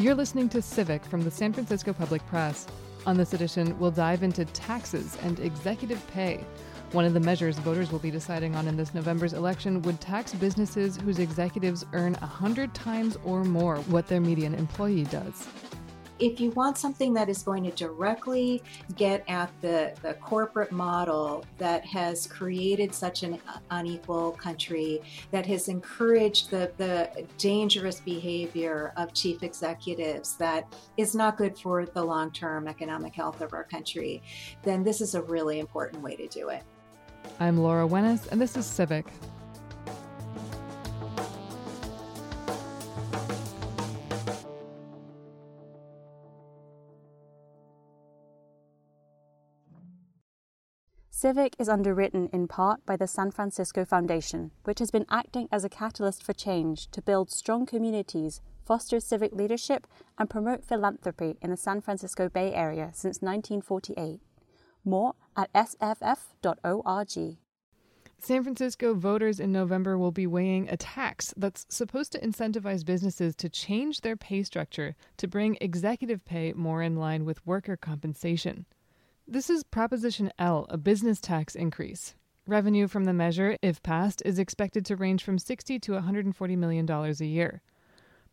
You're listening to Civic from the San Francisco Public Press. On this edition, we'll dive into taxes and executive pay. One of the measures voters will be deciding on in this November's election would tax businesses whose executives earn 100 times or more what their median employee does if you want something that is going to directly get at the, the corporate model that has created such an unequal country, that has encouraged the, the dangerous behavior of chief executives that is not good for the long term economic health of our country, then this is a really important way to do it. I'm Laura Wenus, and this is Civic. Civic is underwritten in part by the San Francisco Foundation, which has been acting as a catalyst for change to build strong communities, foster civic leadership, and promote philanthropy in the San Francisco Bay Area since 1948. More at sff.org. San Francisco voters in November will be weighing a tax that's supposed to incentivize businesses to change their pay structure to bring executive pay more in line with worker compensation. This is Proposition L, a business tax increase. Revenue from the measure, if passed, is expected to range from 60 to 140 million dollars a year.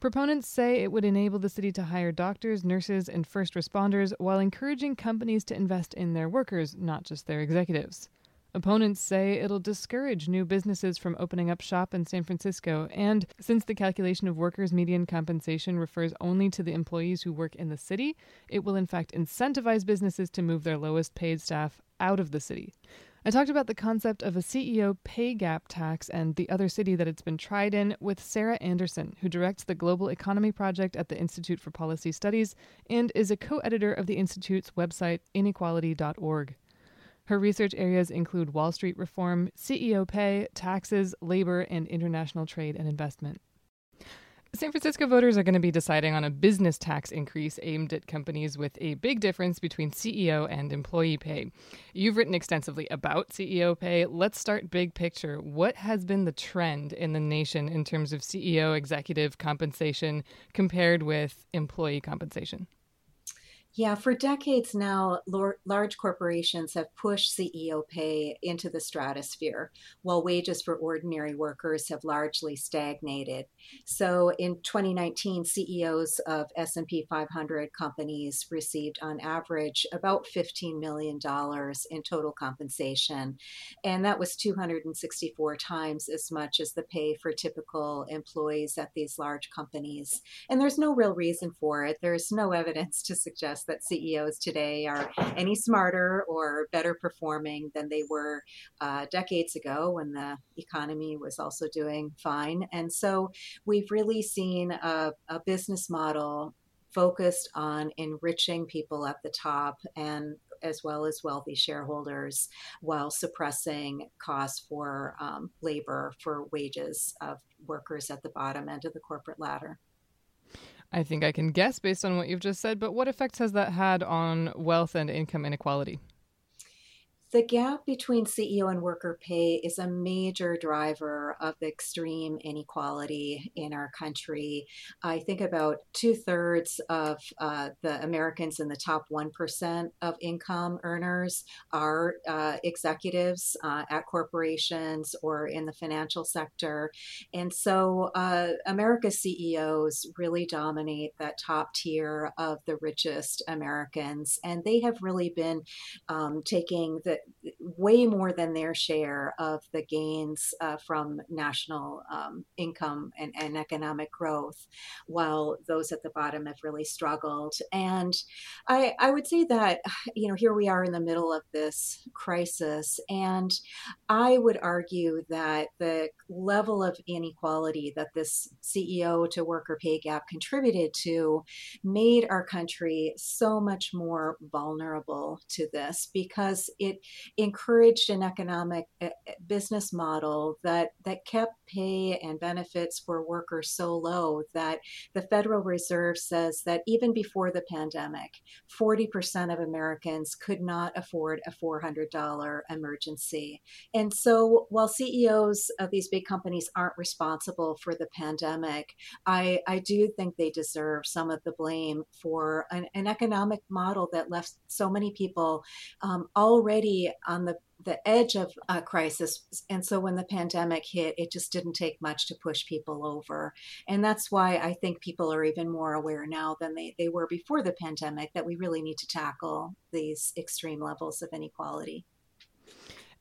Proponents say it would enable the city to hire doctors, nurses, and first responders while encouraging companies to invest in their workers, not just their executives. Opponents say it'll discourage new businesses from opening up shop in San Francisco, and since the calculation of workers' median compensation refers only to the employees who work in the city, it will in fact incentivize businesses to move their lowest paid staff out of the city. I talked about the concept of a CEO pay gap tax and the other city that it's been tried in with Sarah Anderson, who directs the Global Economy Project at the Institute for Policy Studies and is a co editor of the Institute's website, inequality.org. Her research areas include Wall Street reform, CEO pay, taxes, labor, and international trade and investment. San Francisco voters are going to be deciding on a business tax increase aimed at companies with a big difference between CEO and employee pay. You've written extensively about CEO pay. Let's start big picture. What has been the trend in the nation in terms of CEO executive compensation compared with employee compensation? Yeah, for decades now, large corporations have pushed CEO pay into the stratosphere, while wages for ordinary workers have largely stagnated. So, in 2019, CEOs of S&P 500 companies received, on average, about $15 million in total compensation, and that was 264 times as much as the pay for typical employees at these large companies. And there's no real reason for it. There's no evidence to suggest that CEOs today are any smarter or better performing than they were uh, decades ago when the economy was also doing fine. And so we've really seen a, a business model focused on enriching people at the top and as well as wealthy shareholders while suppressing costs for um, labor for wages of workers at the bottom end of the corporate ladder. I think I can guess based on what you've just said, but what effects has that had on wealth and income inequality? The gap between CEO and worker pay is a major driver of the extreme inequality in our country. I think about two thirds of uh, the Americans in the top 1% of income earners are uh, executives uh, at corporations or in the financial sector. And so uh, America's CEOs really dominate that top tier of the richest Americans. And they have really been um, taking the it way more than their share of the gains uh, from national um, income and, and, economic growth, while those at the bottom have really struggled. And I, I would say that, you know, here we are in the middle of this crisis, and I would argue that the level of inequality that this CEO to worker pay gap contributed to made our country so much more vulnerable to this because it encouraged an economic uh, business model that that kept pay and benefits for workers so low that the Federal Reserve says that even before the pandemic, 40% of Americans could not afford a $400 emergency. And so while CEOs of these big companies aren't responsible for the pandemic, I, I do think they deserve some of the blame for an, an economic model that left so many people um, already on the the edge of a crisis. And so when the pandemic hit, it just didn't take much to push people over. And that's why I think people are even more aware now than they, they were before the pandemic that we really need to tackle these extreme levels of inequality.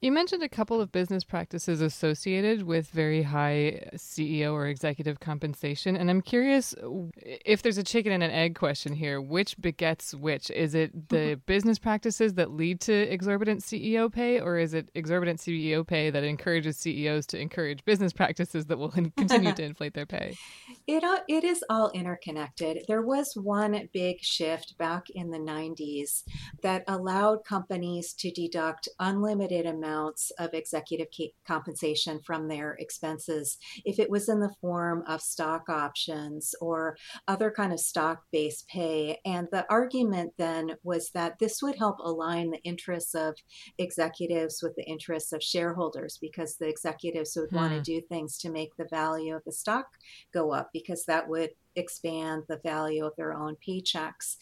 You mentioned a couple of business practices associated with very high CEO or executive compensation. And I'm curious if there's a chicken and an egg question here. Which begets which? Is it the mm-hmm. business practices that lead to exorbitant CEO pay, or is it exorbitant CEO pay that encourages CEOs to encourage business practices that will continue to inflate their pay? It, uh, it is all interconnected. There was one big shift back in the 90s that allowed companies to deduct unlimited amounts of executive compensation from their expenses if it was in the form of stock options or other kind of stock based pay. And the argument then was that this would help align the interests of executives with the interests of shareholders because the executives would hmm. want to do things to make the value of the stock go up because that would expand the value of their own paychecks.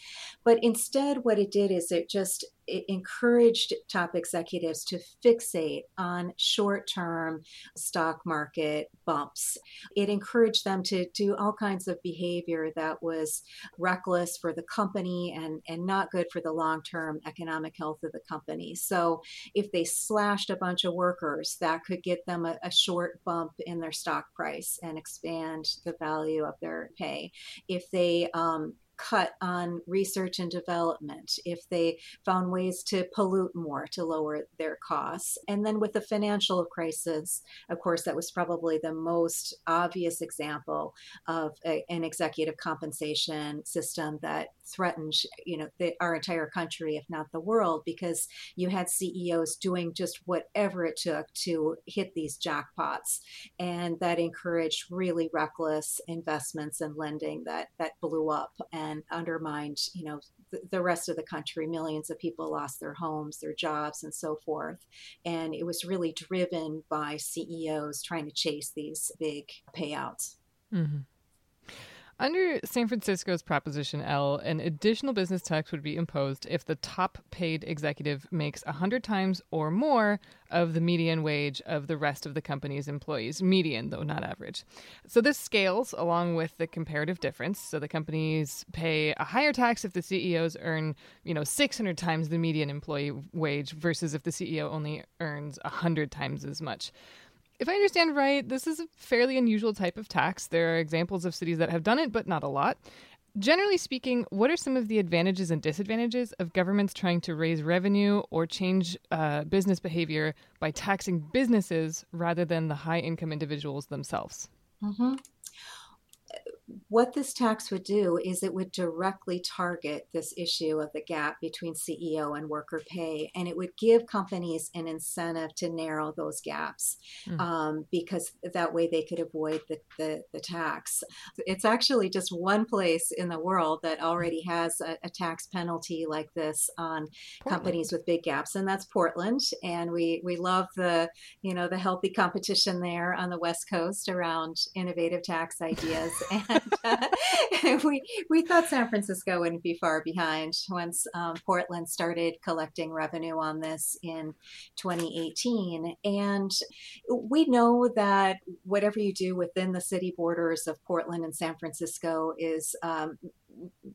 But instead, what it did is it just it encouraged top executives to fixate on short term stock market bumps. It encouraged them to do all kinds of behavior that was reckless for the company and, and not good for the long term economic health of the company. So, if they slashed a bunch of workers, that could get them a, a short bump in their stock price and expand the value of their pay if they um, cut on research and development, if they found ways to pollute more to lower their costs. And then with the financial crisis, of course, that was probably the most obvious example of a, an executive compensation system that threatened, you know, the, our entire country, if not the world, because you had CEOs doing just whatever it took to hit these jackpots, and that encouraged really reckless investments and lending that that blew up. And and undermined, you know, the, rest of the country. Millions of people lost their homes, their jobs, and so forth. And it was really driven by CEOs trying to chase these big payouts. Mm-hmm. Under San Francisco's Proposition L, an additional business tax would be imposed if the top paid executive makes 100 times or more of the median wage of the rest of the company's employees. Median, though not average. So this scales along with the comparative difference. So the companies pay a higher tax if the CEOs earn, you know, 600 times the median employee wage versus if the CEO only earns 100 times as much. If I understand right, this is a fairly unusual type of tax. There are examples of cities that have done it, but not a lot. Generally speaking, what are some of the advantages and disadvantages of governments trying to raise revenue or change uh, business behavior by taxing businesses rather than the high income individuals themselves? Mm-hmm what this tax would do is it would directly target this issue of the gap between CEO and worker pay, and it would give companies an incentive to narrow those gaps mm. um, because that way they could avoid the, the, the, tax. It's actually just one place in the world that already has a, a tax penalty like this on Portland. companies with big gaps, and that's Portland. And we, we love the you know the healthy competition there on the West Coast around innovative tax ideas. and uh, we we thought San Francisco wouldn't be far behind once um, Portland started collecting revenue on this in 2018. And we know that whatever you do within the city borders of Portland and San Francisco is um,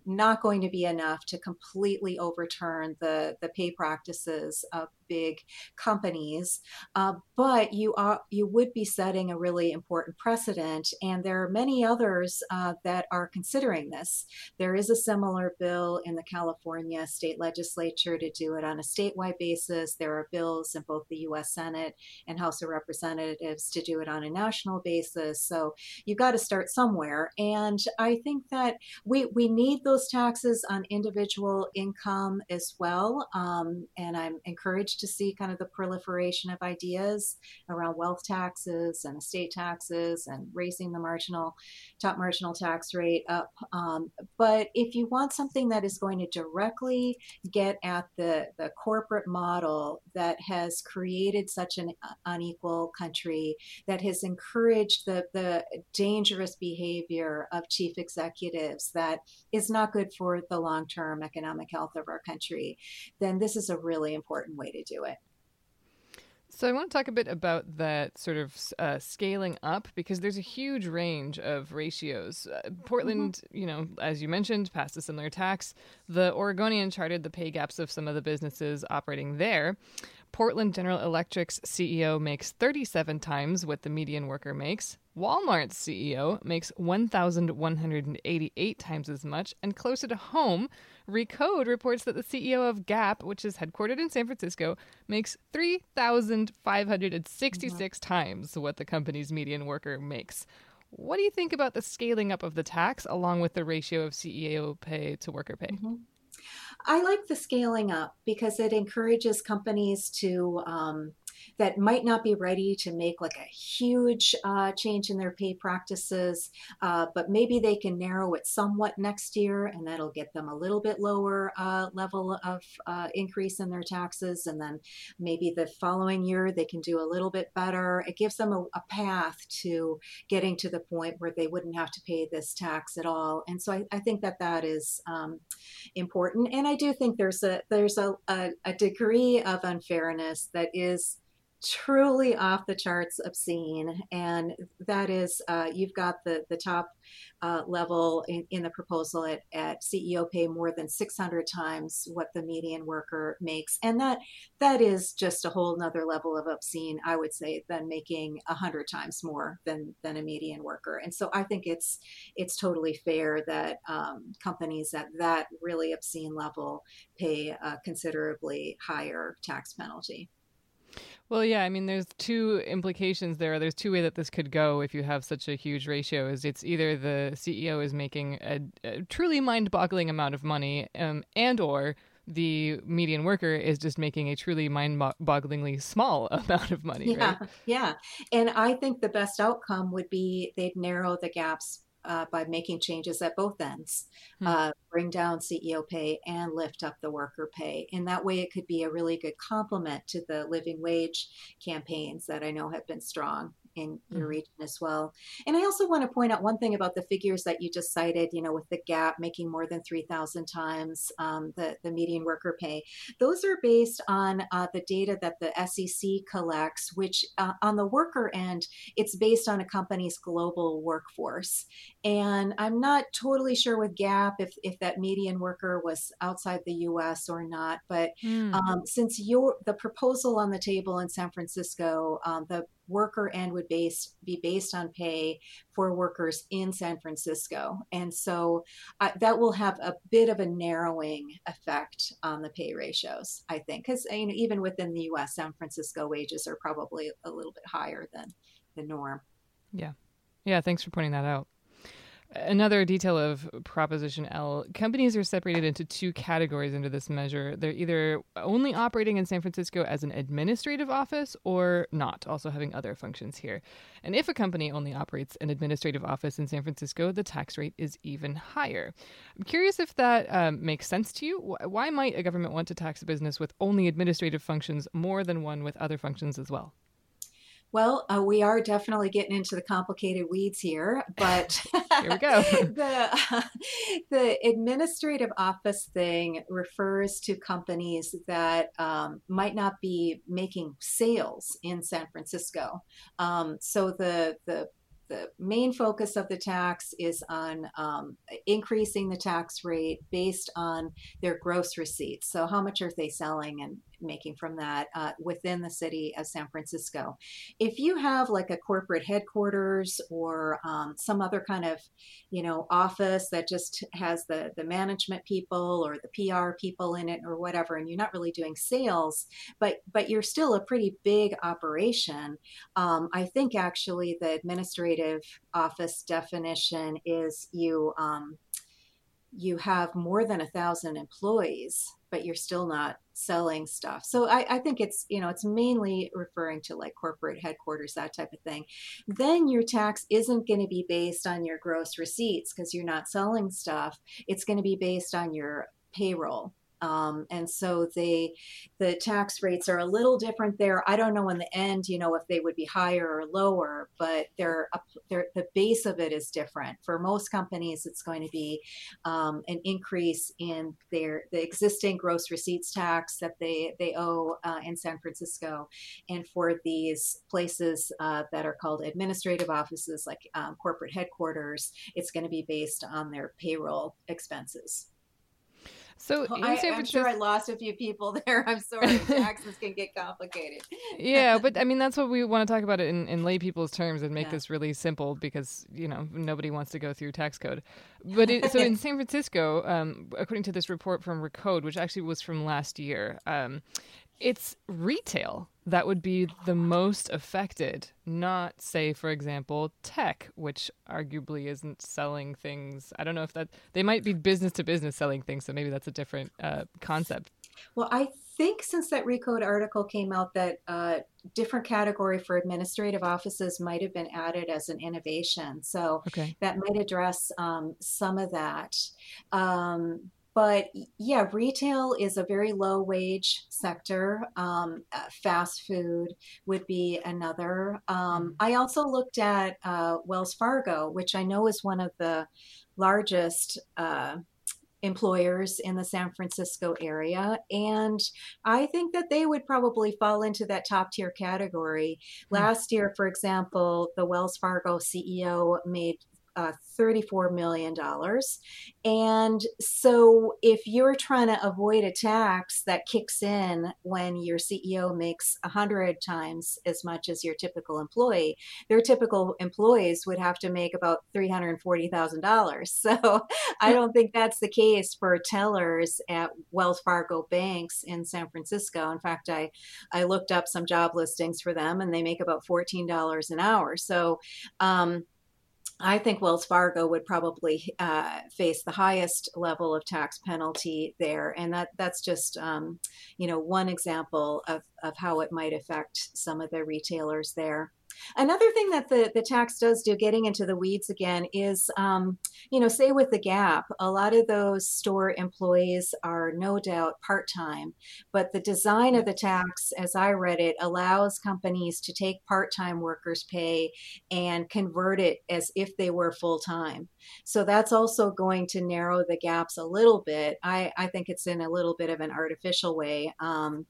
not going to be enough to completely overturn the, the pay practices of big companies, uh, but you are you would be setting a really important precedent. And there are many others uh, that are considering this. There is a similar bill in the California state legislature to do it on a statewide basis. There are bills in both the U.S. Senate and House of Representatives to do it on a national basis. So you've got to start somewhere. And I think that we we need those taxes on individual income as well. Um, and I'm encouraged to see kind of the proliferation of ideas around wealth taxes and estate taxes and raising the marginal, top marginal tax rate up. Um, but if you want something that is going to directly get at the, the corporate model that has created such an unequal country, that has encouraged the, the dangerous behavior of chief executives that is not good for the long term economic health of our country, then this is a really important way to do it. So I want to talk a bit about that sort of uh, scaling up because there's a huge range of ratios. Uh, Portland, mm-hmm. you know, as you mentioned, passed a similar tax. The Oregonian charted the pay gaps of some of the businesses operating there. Portland General Electric's CEO makes 37 times what the median worker makes. Walmart's CEO makes 1,188 times as much. And closer to home, Recode reports that the CEO of Gap, which is headquartered in San Francisco, makes 3,566 mm-hmm. times what the company's median worker makes. What do you think about the scaling up of the tax along with the ratio of CEO pay to worker pay? Mm-hmm. I like the scaling up because it encourages companies to um, that might not be ready to make like a huge uh, change in their pay practices, uh, but maybe they can narrow it somewhat next year, and that'll get them a little bit lower uh, level of uh, increase in their taxes, and then maybe the following year they can do a little bit better. It gives them a, a path to getting to the point where they wouldn't have to pay this tax at all, and so I, I think that that is um, important, and I do think there's a there's a, a, a degree of unfairness that is truly off the charts obscene and that is uh, you've got the the top uh, level in, in, the proposal at, at ceo pay more than 600 times what the median worker makes and that that is just a whole nother level of obscene i would say than making 100 times more than than a median worker and so i think it's it's totally fair that um, companies at that really obscene level pay a considerably higher tax penalty well, yeah, I mean, there's two implications there. There's two way that this could go if you have such a huge ratio. Is it's either the CEO is making a, a truly mind-boggling amount of money, um, and or the median worker is just making a truly mind-bogglingly small amount of money. Yeah, right? yeah. And I think the best outcome would be they'd narrow the gaps uh, by making changes at both ends, hmm. uh, bring down CEO pay and lift up the worker pay. In that way, it could be a really good complement to the living wage campaigns that I know have been strong in your mm-hmm. region as well. And I also want to point out one thing about the figures that you just cited, you know, with the gap making more than 3,000 times um, the, the median worker pay. Those are based on uh, the data that the SEC collects, which uh, on the worker end, it's based on a company's global workforce. And I'm not totally sure with Gap if, if that median worker was outside the US or not. But mm. um, since your the proposal on the table in San Francisco, um, the worker end would base, be based on pay for workers in San Francisco. And so uh, that will have a bit of a narrowing effect on the pay ratios, I think, because you know, even within the US, San Francisco wages are probably a little bit higher than the norm. Yeah. Yeah. Thanks for pointing that out. Another detail of Proposition L companies are separated into two categories under this measure. They're either only operating in San Francisco as an administrative office or not, also having other functions here. And if a company only operates an administrative office in San Francisco, the tax rate is even higher. I'm curious if that um, makes sense to you. Why might a government want to tax a business with only administrative functions more than one with other functions as well? Well, uh, we are definitely getting into the complicated weeds here, but here we go. the, uh, the administrative office thing refers to companies that um, might not be making sales in San Francisco. Um, so the the the main focus of the tax is on um, increasing the tax rate based on their gross receipts. So, how much are they selling and making from that uh, within the city of San Francisco. If you have like a corporate headquarters or um, some other kind of, you know, office that just has the the management people or the PR people in it or whatever, and you're not really doing sales, but but you're still a pretty big operation. Um, I think actually the administrative office definition is you. Um, you have more than a thousand employees, but you're still not selling stuff. So I, I, think it's, you know, it's mainly referring to like corporate headquarters, that type of thing. Then your tax isn't going to be based on your gross receipts because you're not selling stuff. It's going to be based on your payroll. Um, and so they, the tax rates are a little different there. I don't know in the end, you know, if they would be higher or lower, but they're, they're the base of it is different. For most companies, it's going to be um, an increase in their the existing gross receipts tax that they they owe uh, in San Francisco, and for these places uh, that are called administrative offices, like um, corporate headquarters, it's going to be based on their payroll expenses. So well, I, am sure I lost a few people there. I'm sorry. Taxes can get complicated. yeah, but I mean that's what we want to talk about it in, in lay people's terms and make yeah. this really simple because you know nobody wants to go through tax code. But it, so in San Francisco, um, according to this report from Recode, which actually was from last year, um, it's retail that would be the most affected, not say, for example, tech, which arguably isn't selling things. I don't know if that they might be business to business selling things, so maybe that's a different uh, concept. Well, I think since that Recode article came out, that uh, different category for administrative offices might have been added as an innovation. So okay. that might address um, some of that. Um, but yeah, retail is a very low wage sector. Um, uh, fast food would be another. Um, mm-hmm. I also looked at uh, Wells Fargo, which I know is one of the largest. Uh, employers in the San Francisco area. And I think that they would probably fall into that top tier category. Mm-hmm. Last year, for example, the Wells Fargo CEO made uh, $34 million. And so, if you're trying to avoid a tax that kicks in when your CEO makes 100 times as much as your typical employee, their typical employees would have to make about $340,000. So, I don't think that's the case for tellers at Wells Fargo banks in San Francisco. In fact, I, I looked up some job listings for them and they make about $14 an hour. So, um, I think Wells Fargo would probably uh, face the highest level of tax penalty there, and that that's just um, you know one example of of how it might affect some of the retailers there. Another thing that the, the tax does do, getting into the weeds again, is, um, you know, say with the Gap, a lot of those store employees are no doubt part time, but the design of the tax, as I read it, allows companies to take part time workers' pay and convert it as if they were full time. So that's also going to narrow the gaps a little bit. I, I think it's in a little bit of an artificial way. Um,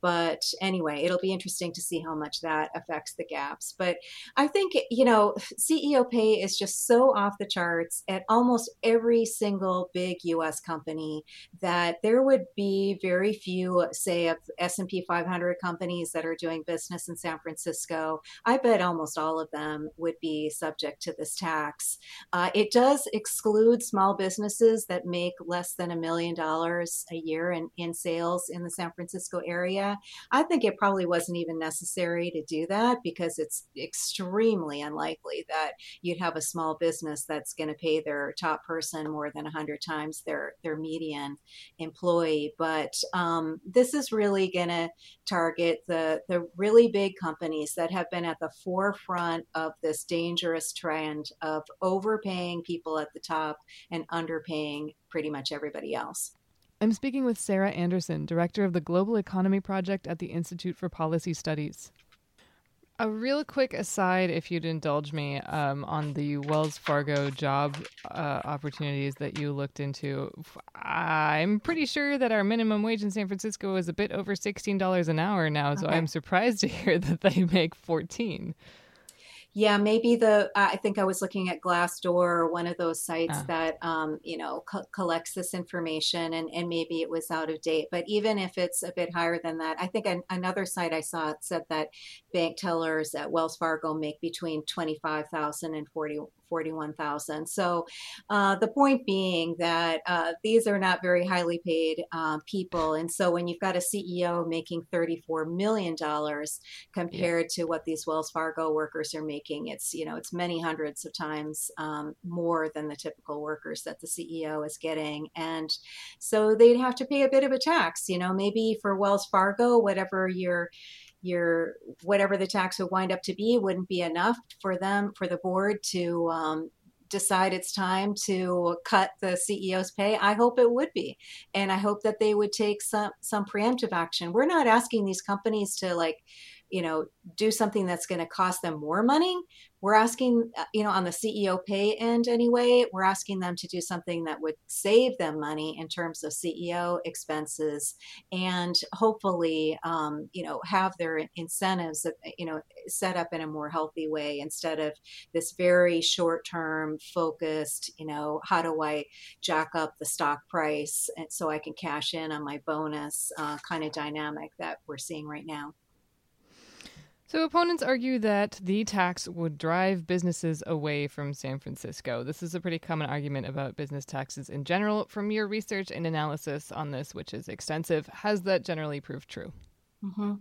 but anyway, it'll be interesting to see how much that affects the gaps. But I think, you know, CEO pay is just so off the charts at almost every single big US company that there would be very few, say, of S&P 500 companies that are doing business in San Francisco. I bet almost all of them would be subject to this tax. Uh, it does exclude small businesses that make less than a million dollars a year in, in sales in the San Francisco area. I think it probably wasn't even necessary to do that because it's extremely unlikely that you'd have a small business that's going to pay their top person more than 100 times their, their median employee. But um, this is really going to target the, the really big companies that have been at the forefront of this dangerous trend of overpaying people at the top and underpaying pretty much everybody else. I'm speaking with Sarah Anderson, director of the Global Economy Project at the Institute for Policy Studies. A real quick aside, if you'd indulge me, um, on the Wells Fargo job uh, opportunities that you looked into. I'm pretty sure that our minimum wage in San Francisco is a bit over $16 an hour now, so okay. I'm surprised to hear that they make 14 yeah, maybe the I think I was looking at Glassdoor or one of those sites ah. that um, you know co- collects this information, and and maybe it was out of date. But even if it's a bit higher than that, I think an, another site I saw said that bank tellers at Wells Fargo make between twenty five thousand and forty 41,000. So uh, the point being that uh, these are not very highly paid uh, people. And so when you've got a CEO making $34 million compared yeah. to what these Wells Fargo workers are making, it's, you know, it's many hundreds of times um, more than the typical workers that the CEO is getting. And so they'd have to pay a bit of a tax, you know, maybe for Wells Fargo, whatever your your whatever the tax would wind up to be wouldn't be enough for them for the board to um, decide it's time to cut the CEO's pay, I hope it would be. And I hope that they would take some some preemptive action. We're not asking these companies to like you know do something that's going to cost them more money. We're asking uh, you know on the ceo pay end anyway we're asking them to do something that would save them money in terms of ceo expenses and hopefully um, you know have their incentives uh, you know set up in a more healthy way instead of this very short term focused you know how do i jack up the stock price so i can cash in on my bonus uh, kind of dynamic that we're seeing right now so, opponents argue that the tax would drive businesses away from San Francisco. This is a pretty common argument about business taxes in general. From your research and analysis on this, which is extensive, has that generally proved true? Mm-hmm.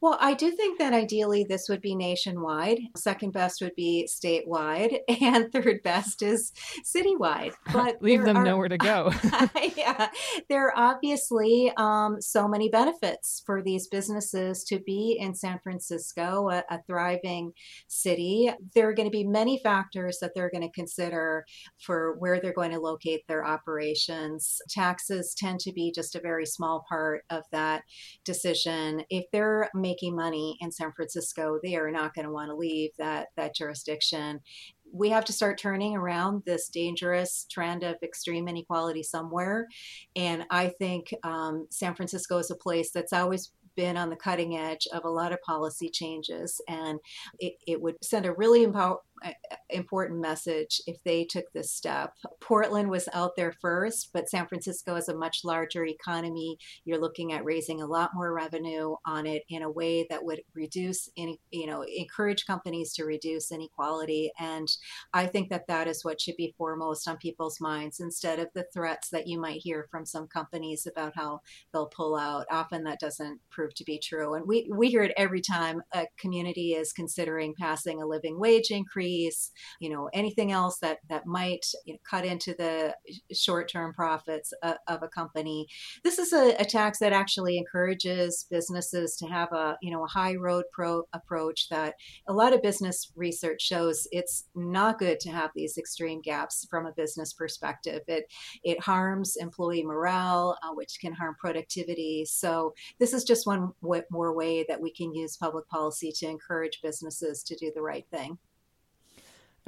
Well, I do think that ideally this would be nationwide. Second best would be statewide, and third best is citywide. But leave them are, nowhere to go. yeah, there are obviously um, so many benefits for these businesses to be in San Francisco, a, a thriving city. There are going to be many factors that they're going to consider for where they're going to locate their operations. Taxes tend to be just a very small part of that decision if they're making money in San Francisco, they are not going to want to leave that that jurisdiction. We have to start turning around this dangerous trend of extreme inequality somewhere, and I think um, San Francisco is a place that's always been on the cutting edge of a lot of policy changes, and it, it would send a really empower, important message if they took this step. Portland was out there first, but San Francisco is a much larger economy. You're looking at raising a lot more revenue on it in a way that would reduce you know, encourage companies to reduce inequality. And I think that that is what should be foremost on people's minds instead of the threats that you might hear from some companies about how they'll pull out. Often that doesn't prove to be true. And we, we hear it every time a community is considering passing a living wage increase you know, anything else that that might you know, cut into the short-term profits of, of a company. This is a, a, tax that actually encourages businesses to have a you know a high road pro approach. That a lot of business research shows it's not good to have these extreme gaps from a business perspective. It it harms employee morale, uh, which can harm productivity. So this is just one more way that we can use public policy to encourage businesses to do the right thing.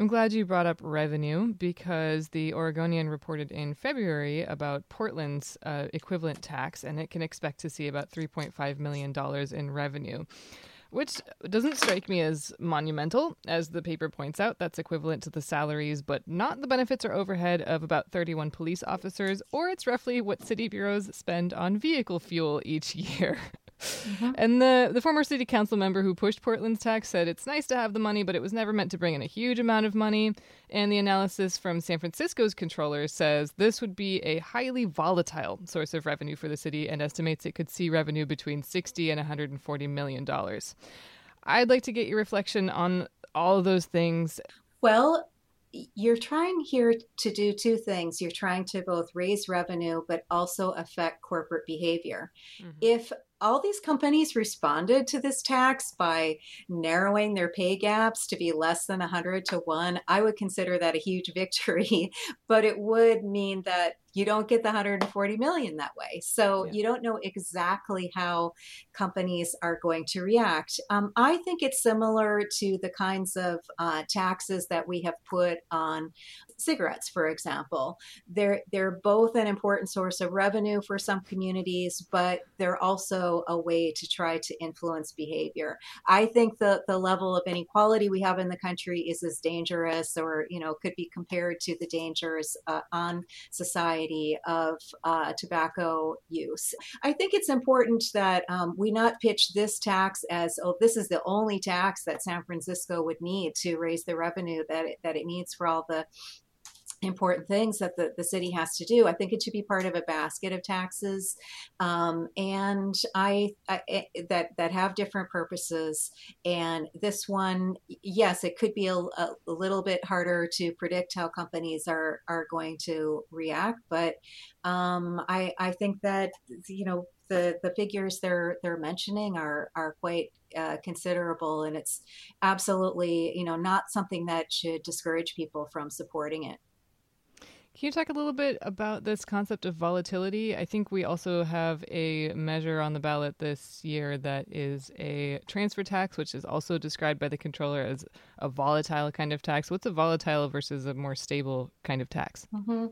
I'm glad you brought up revenue because the Oregonian reported in February about Portland's uh, equivalent tax, and it can expect to see about $3.5 million in revenue, which doesn't strike me as monumental. As the paper points out, that's equivalent to the salaries, but not the benefits or overhead of about 31 police officers, or it's roughly what city bureaus spend on vehicle fuel each year. Mm-hmm. And the, the former city council member who pushed Portland's tax said it's nice to have the money, but it was never meant to bring in a huge amount of money. And the analysis from San Francisco's controller says this would be a highly volatile source of revenue for the city and estimates it could see revenue between 60 and 140 million dollars. I'd like to get your reflection on all of those things. Well, you're trying here to do two things. You're trying to both raise revenue, but also affect corporate behavior. Mm-hmm. If all these companies responded to this tax by narrowing their pay gaps to be less than 100 to 1. I would consider that a huge victory, but it would mean that you don't get the 140 million that way. So yeah. you don't know exactly how companies are going to react. Um, I think it's similar to the kinds of uh, taxes that we have put on cigarettes, for example. They're they're both an important source of revenue for some communities, but they're also a way to try to influence behavior. I think the the level of inequality we have in the country is as dangerous, or you know, could be compared to the dangers uh, on society of uh, tobacco use. I think it's important that um, we not pitch this tax as oh, this is the only tax that San Francisco would need to raise the revenue that it, that it needs for all the important things that the, the city has to do. I think it should be part of a basket of taxes, um, and I, I, eh, that that have different purposes. And this one, yes, it could be a, a, little bit harder to predict how companies are are going to react, but um, I I think that you know the the figures they're they're mentioning are are quite uh, considerable, and it's absolutely you know not something that should discourage people from supporting it. Can you talk a little bit about this concept of volatility? I think we also have a measure on the ballot this year that is a transfer tax, which is also described by the controller as a volatile kind of tax. What's a volatile versus a more stable kind of tax? Mm-hmm.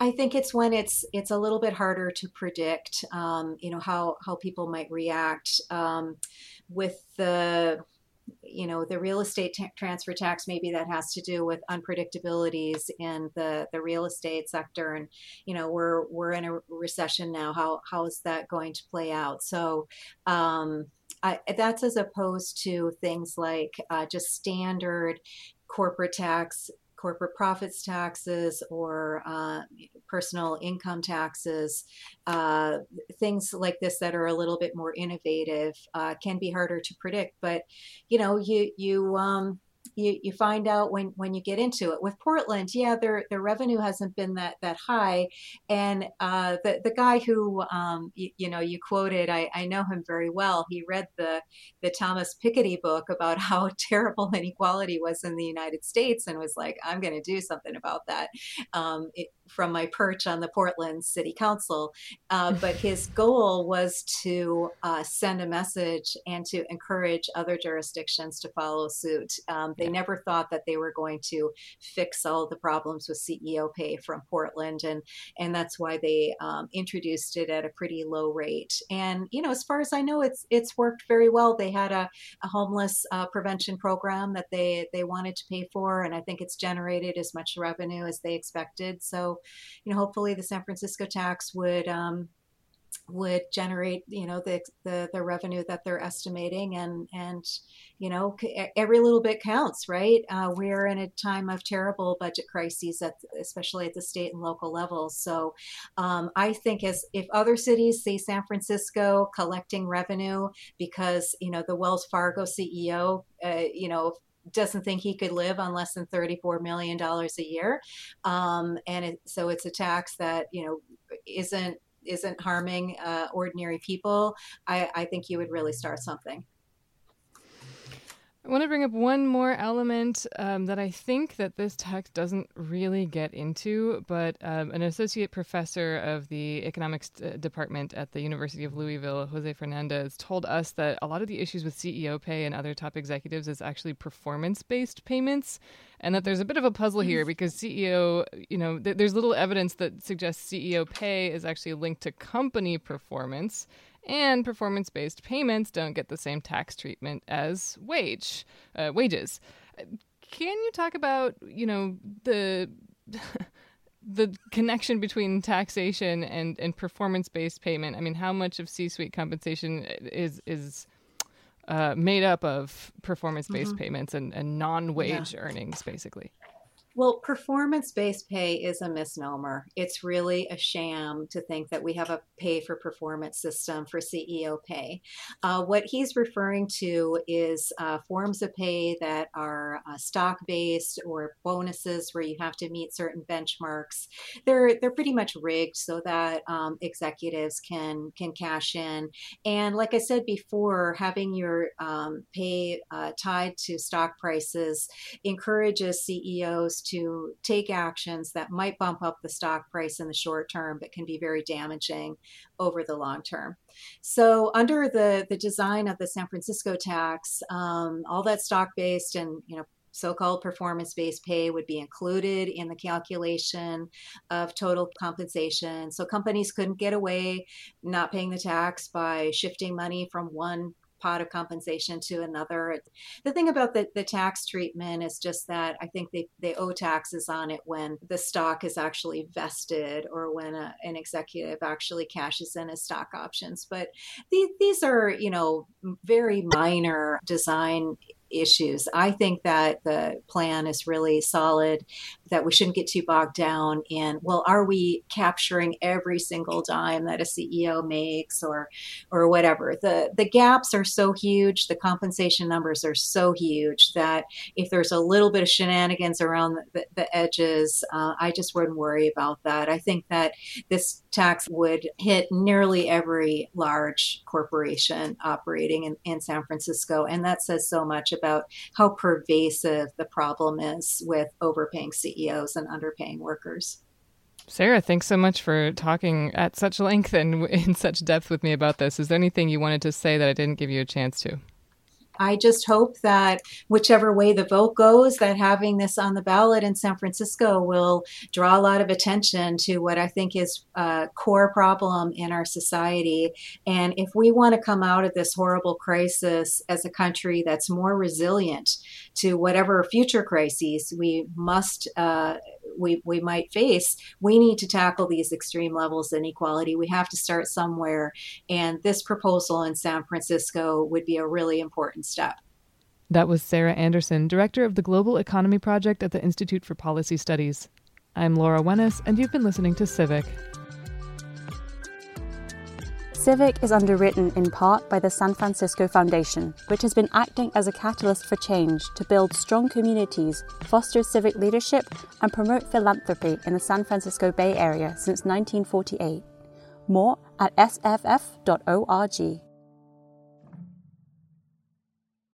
I think it's when it's it's a little bit harder to predict, um, you know, how how people might react um, with the you know the real estate t- transfer tax maybe that has to do with unpredictabilities in the the real estate sector. And you know we're we're in a recession now. How how is that going to play out? So um I, that's as opposed to things like uh, just standard corporate tax corporate profits taxes or uh, personal income taxes, uh, things like this that are a little bit more innovative uh, can be harder to predict. But you know, you you um, you, you find out when, when you get into it. With Portland, yeah, their their revenue hasn't been that that high, and uh, the the guy who um, you, you, know you quoted, I, I know him very well. He read the the Thomas Piketty book about how terrible inequality was in the United States, and was like, I'm going to do something about that. Um, it, from my perch on the Portland City Council. Uh, but his goal was to uh, send a message and to encourage other jurisdictions to follow suit. Um, they yeah. never thought that they were going to fix all the problems with CEO pay from Portland, and and that's why they um, introduced it at a pretty low rate. And you know, as far as I know, it's it's worked very well. They had a, a homeless uh, prevention program that they they wanted to pay for, and I think it's generated as much revenue as they expected. So you know, hopefully the San Francisco tax would um, would generate you know the, the the revenue that they're estimating and and you know every little bit counts right? Uh, we're in a time of terrible budget crises at especially at the state and local levels. So um, i think as if other cities see san francisco collecting revenue because you know the wells fargo ceo uh, you know doesn't think he could live on less than $34 million a year. Um, and it, so it's a tax that, you know, isn't isn't harming uh, ordinary people, I, I think you would really start something. I want to bring up one more element um, that I think that this text doesn't really get into, but um, an associate professor of the economics department at the University of Louisville, Jose Fernandez, told us that a lot of the issues with CEO pay and other top executives is actually performance-based payments, and that there's a bit of a puzzle here mm. because CEO, you know, th- there's little evidence that suggests CEO pay is actually linked to company performance and performance based payments don't get the same tax treatment as wage uh, wages. Can you talk about you know the the connection between taxation and, and performance based payment? I mean, how much of C suite compensation is is uh, made up of performance based mm-hmm. payments and, and non wage yeah. earnings, basically? Well, performance based pay is a misnomer. It's really a sham to think that we have a pay for performance system for CEO pay. Uh, what he's referring to is uh, forms of pay that are uh, stock based or bonuses where you have to meet certain benchmarks. They're they're pretty much rigged so that um, executives can can cash in. And like I said before, having your um, pay uh, tied to stock prices encourages CEOs to take actions that might bump up the stock price in the short term, but can be very damaging over the long term. So, under the the design of the San Francisco tax, um, all that stock based and you know so called performance based pay would be included in the calculation of total compensation. So companies couldn't get away not paying the tax by shifting money from one pot of compensation to another. The thing about the, the tax treatment is just that I think they, they owe taxes on it when the stock is actually vested or when a, an executive actually cashes in his stock options. But these, these are, you know, very minor design issues. I think that the plan is really solid, that we shouldn't get too bogged down in, well, are we capturing every single dime that a CEO makes or or whatever. The the gaps are so huge, the compensation numbers are so huge that if there's a little bit of shenanigans around the, the edges, uh, I just wouldn't worry about that. I think that this tax would hit nearly every large corporation operating in, in San Francisco. And that says so much about how pervasive the problem is with overpaying CEOs and underpaying workers. Sarah, thanks so much for talking at such length and in such depth with me about this. Is there anything you wanted to say that I didn't give you a chance to? I just hope that whichever way the vote goes, that having this on the ballot in San Francisco will draw a lot of attention to what I think is a core problem in our society. And if we want to come out of this horrible crisis as a country that's more resilient to whatever future crises we must uh, we, we might face, we need to tackle these extreme levels of inequality. We have to start somewhere. And this proposal in San Francisco would be a really important step. That was Sarah Anderson, Director of the Global Economy Project at the Institute for Policy Studies. I'm Laura Wenus, and you've been listening to Civic. Civic is underwritten in part by the San Francisco Foundation, which has been acting as a catalyst for change to build strong communities, foster civic leadership, and promote philanthropy in the San Francisco Bay Area since 1948. More at sff.org.